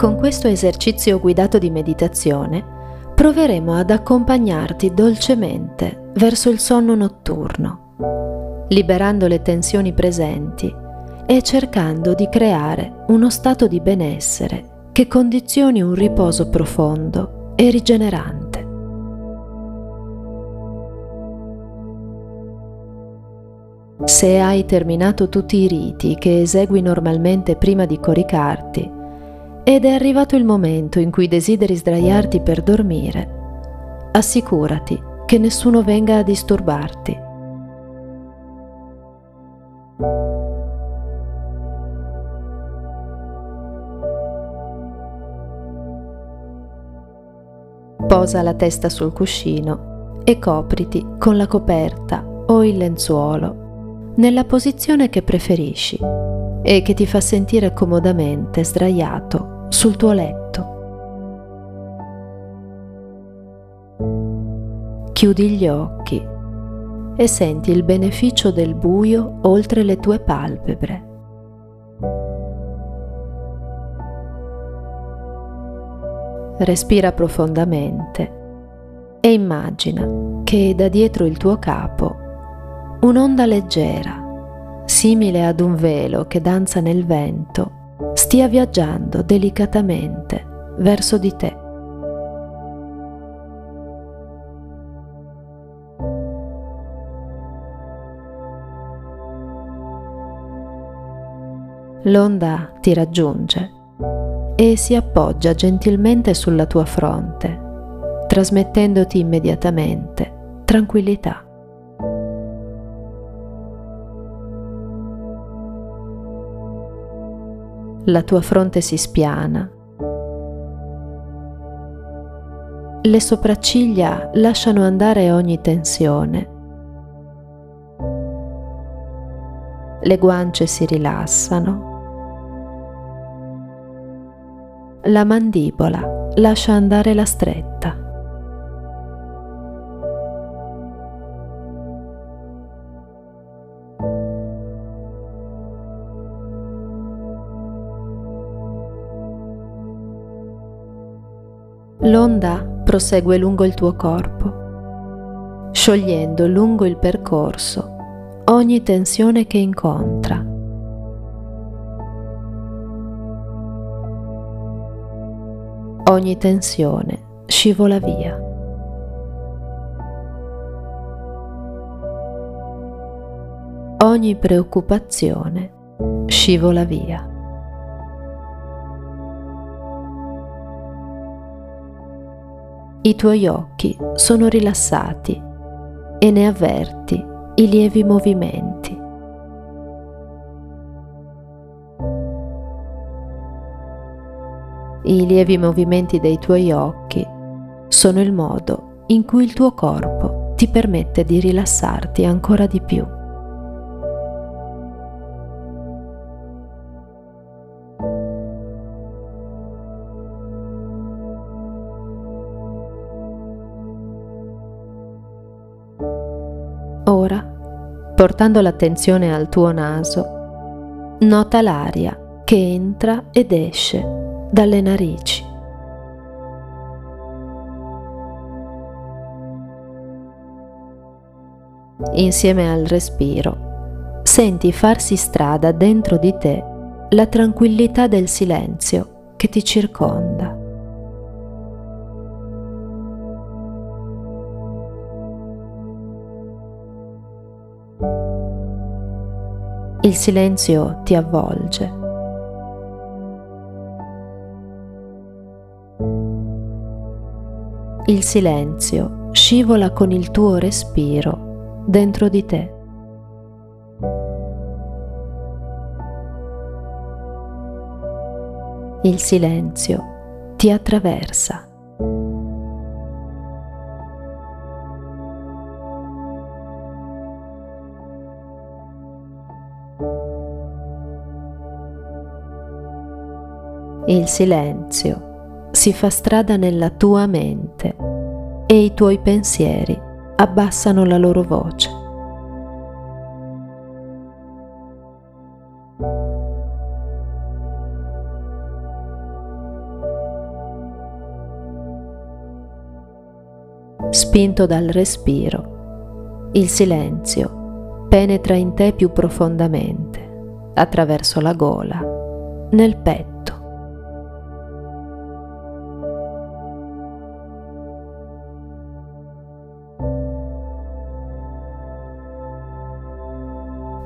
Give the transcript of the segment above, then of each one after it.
Con questo esercizio guidato di meditazione proveremo ad accompagnarti dolcemente verso il sonno notturno, liberando le tensioni presenti e cercando di creare uno stato di benessere che condizioni un riposo profondo e rigenerante. Se hai terminato tutti i riti che esegui normalmente prima di coricarti ed è arrivato il momento in cui desideri sdraiarti per dormire, assicurati che nessuno venga a disturbarti. Posa la testa sul cuscino e copriti con la coperta o il lenzuolo nella posizione che preferisci e che ti fa sentire comodamente sdraiato sul tuo letto. Chiudi gli occhi e senti il beneficio del buio oltre le tue palpebre. Respira profondamente e immagina che da dietro il tuo capo un'onda leggera, simile ad un velo che danza nel vento, stia viaggiando delicatamente verso di te. L'onda ti raggiunge e si appoggia gentilmente sulla tua fronte, trasmettendoti immediatamente tranquillità. La tua fronte si spiana. Le sopracciglia lasciano andare ogni tensione. Le guance si rilassano. La mandibola lascia andare la stretta. L'onda prosegue lungo il tuo corpo, sciogliendo lungo il percorso ogni tensione che incontra. Ogni tensione scivola via. Ogni preoccupazione scivola via. I tuoi occhi sono rilassati e ne avverti i lievi movimenti. I lievi movimenti dei tuoi occhi sono il modo in cui il tuo corpo ti permette di rilassarti ancora di più. Portando l'attenzione al tuo naso, nota l'aria che entra ed esce dalle narici. Insieme al respiro, senti farsi strada dentro di te la tranquillità del silenzio che ti circonda. Il silenzio ti avvolge. Il silenzio scivola con il tuo respiro dentro di te. Il silenzio ti attraversa. il silenzio si fa strada nella tua mente e i tuoi pensieri abbassano la loro voce. Spinto dal respiro, il silenzio penetra in te più profondamente, attraverso la gola, nel petto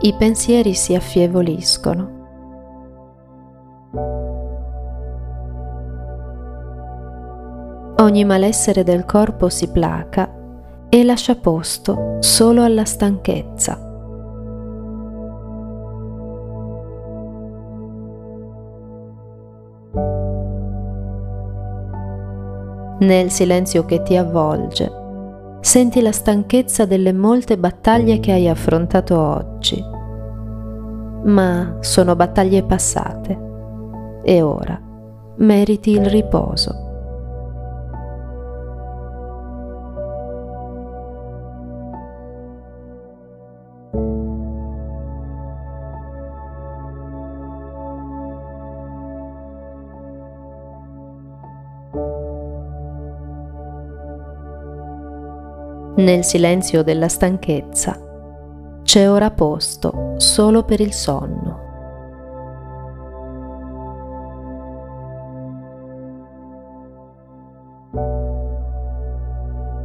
I pensieri si affievoliscono. Ogni malessere del corpo si placa e lascia posto solo alla stanchezza. Nel silenzio che ti avvolge, senti la stanchezza delle molte battaglie che hai affrontato oggi, ma sono battaglie passate e ora meriti il riposo. Nel silenzio della stanchezza c'è ora posto solo per il sonno.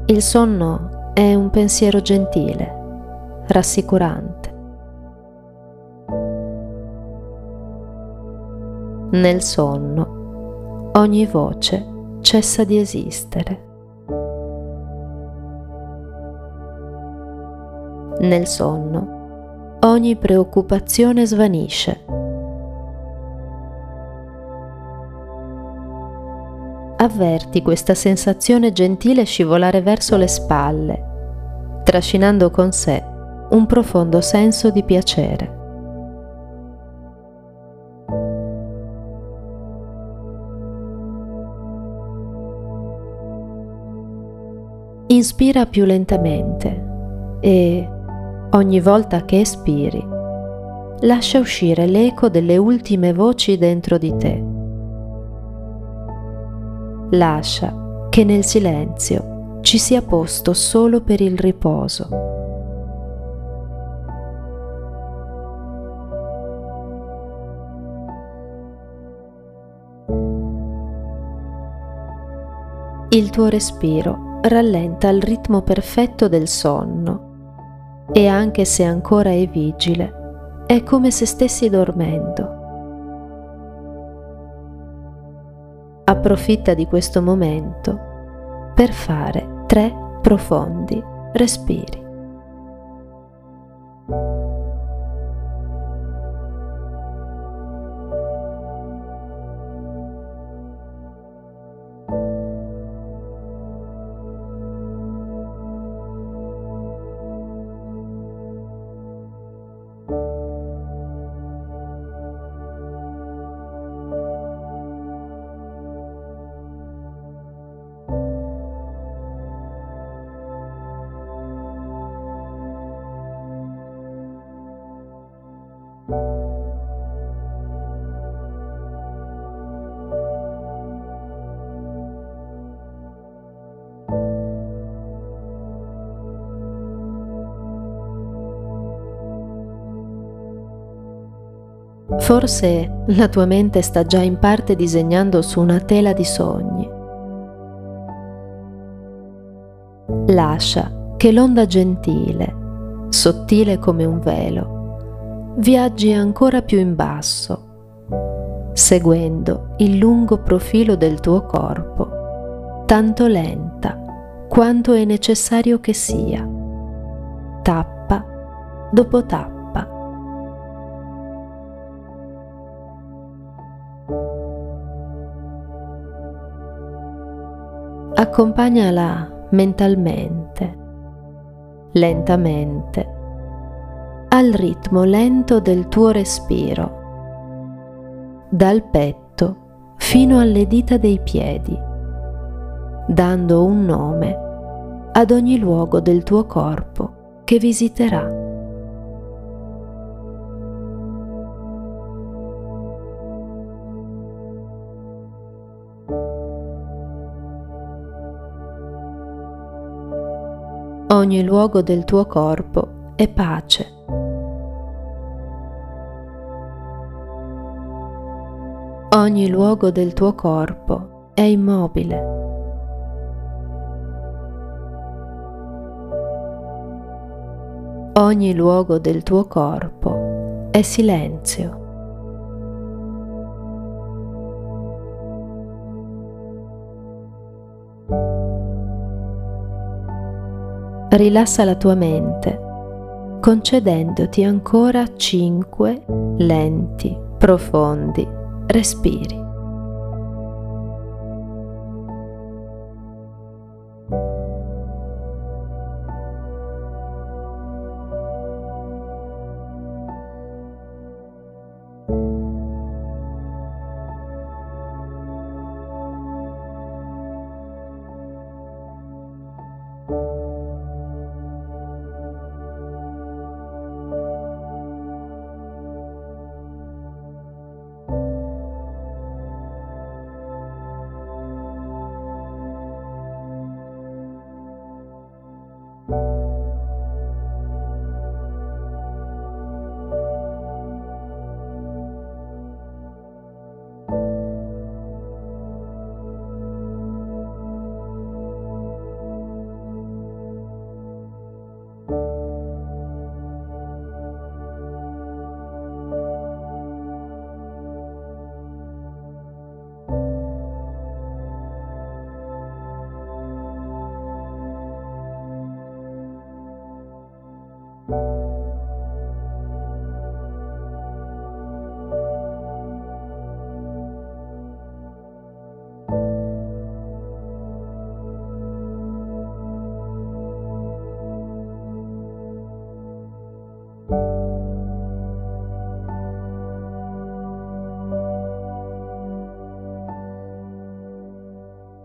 Il sonno è un pensiero gentile, rassicurante. Nel sonno ogni voce cessa di esistere. Nel sonno, ogni preoccupazione svanisce. Avverti questa sensazione gentile scivolare verso le spalle, trascinando con sé un profondo senso di piacere. Inspira più lentamente e Ogni volta che espiri, lascia uscire l'eco delle ultime voci dentro di te. Lascia che nel silenzio ci sia posto solo per il riposo. Il tuo respiro rallenta il ritmo perfetto del sonno e anche se ancora è vigile, è come se stessi dormendo. Approfitta di questo momento per fare tre profondi respiri. Forse la tua mente sta già in parte disegnando su una tela di sogni. Lascia che l'onda gentile, sottile come un velo, viaggi ancora più in basso, seguendo il lungo profilo del tuo corpo, tanto lenta quanto è necessario che sia, tappa dopo tappa. Accompagnala mentalmente, lentamente, al ritmo lento del tuo respiro, dal petto fino alle dita dei piedi, dando un nome ad ogni luogo del tuo corpo che visiterà. Ogni luogo del tuo corpo è pace. Ogni luogo del tuo corpo è immobile. Ogni luogo del tuo corpo è silenzio. Rilassa la tua mente, concedendoti ancora cinque lenti, profondi respiri.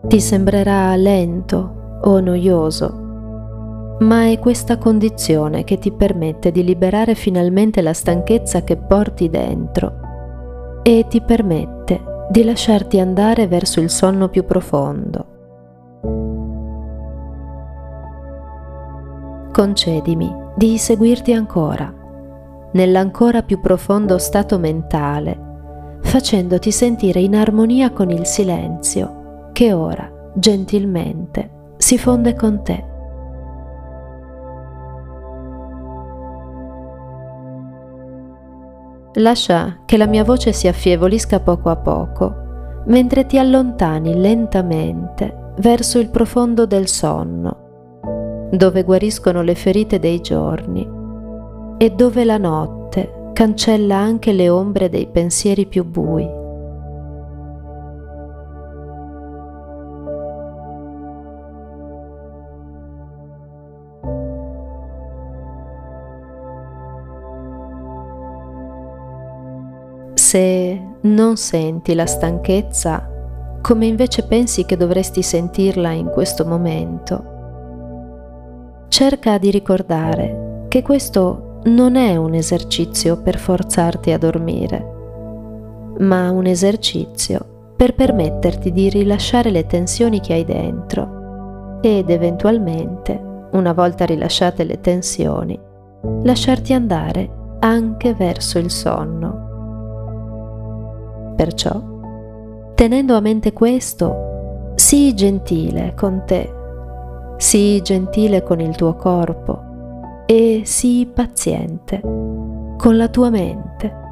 Ti sembrerà lento o noioso, ma è questa condizione che ti permette di liberare finalmente la stanchezza che porti dentro e ti permette di lasciarti andare verso il sonno più profondo. Concedimi di seguirti ancora, nell'ancora più profondo stato mentale, facendoti sentire in armonia con il silenzio che ora, gentilmente, si fonde con te. Lascia che la mia voce si affievolisca poco a poco, mentre ti allontani lentamente verso il profondo del sonno, dove guariscono le ferite dei giorni e dove la notte cancella anche le ombre dei pensieri più bui. Se non senti la stanchezza come invece pensi che dovresti sentirla in questo momento, cerca di ricordare che questo non è un esercizio per forzarti a dormire, ma un esercizio per permetterti di rilasciare le tensioni che hai dentro ed eventualmente, una volta rilasciate le tensioni, lasciarti andare anche verso il sonno. Perciò, tenendo a mente questo, sii gentile con te, sii gentile con il tuo corpo e sii paziente con la tua mente.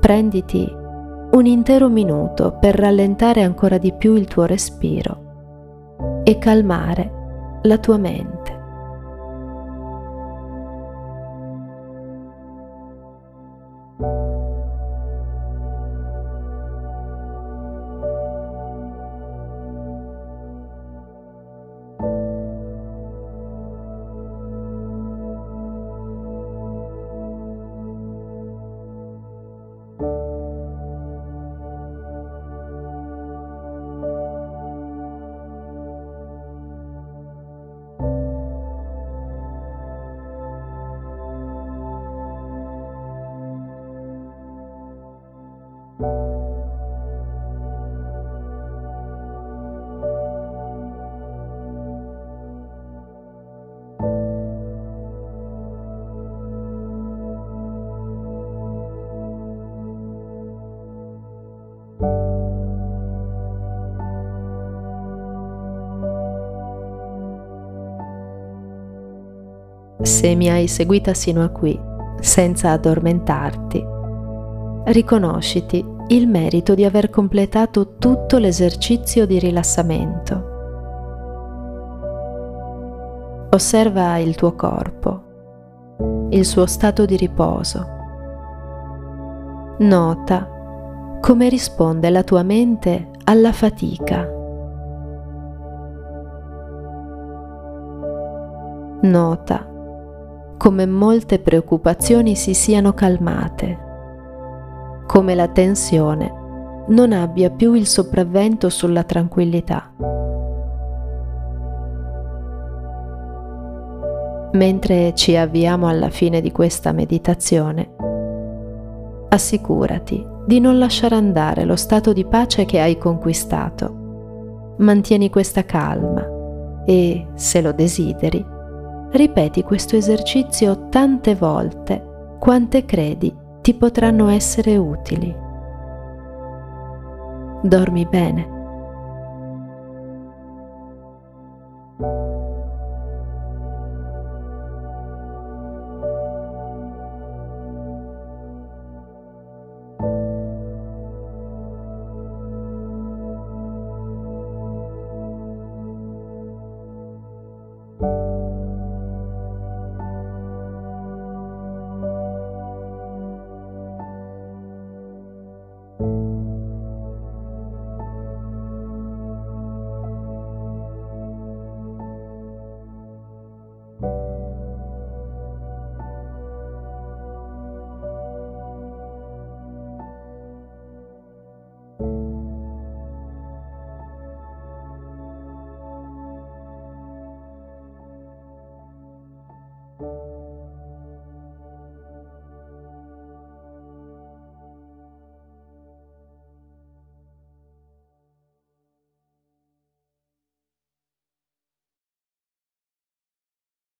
Prenditi un intero minuto per rallentare ancora di più il tuo respiro e calmare la tua mente. Se mi hai seguita sino a qui, senza addormentarti, riconosciti il merito di aver completato tutto l'esercizio di rilassamento. Osserva il tuo corpo, il suo stato di riposo. Nota come risponde la tua mente alla fatica. Nota come molte preoccupazioni si siano calmate come la tensione non abbia più il sopravvento sulla tranquillità. Mentre ci avviamo alla fine di questa meditazione, assicurati di non lasciare andare lo stato di pace che hai conquistato. Mantieni questa calma e, se lo desideri, ripeti questo esercizio tante volte quante credi ti potranno essere utili. Dormi bene.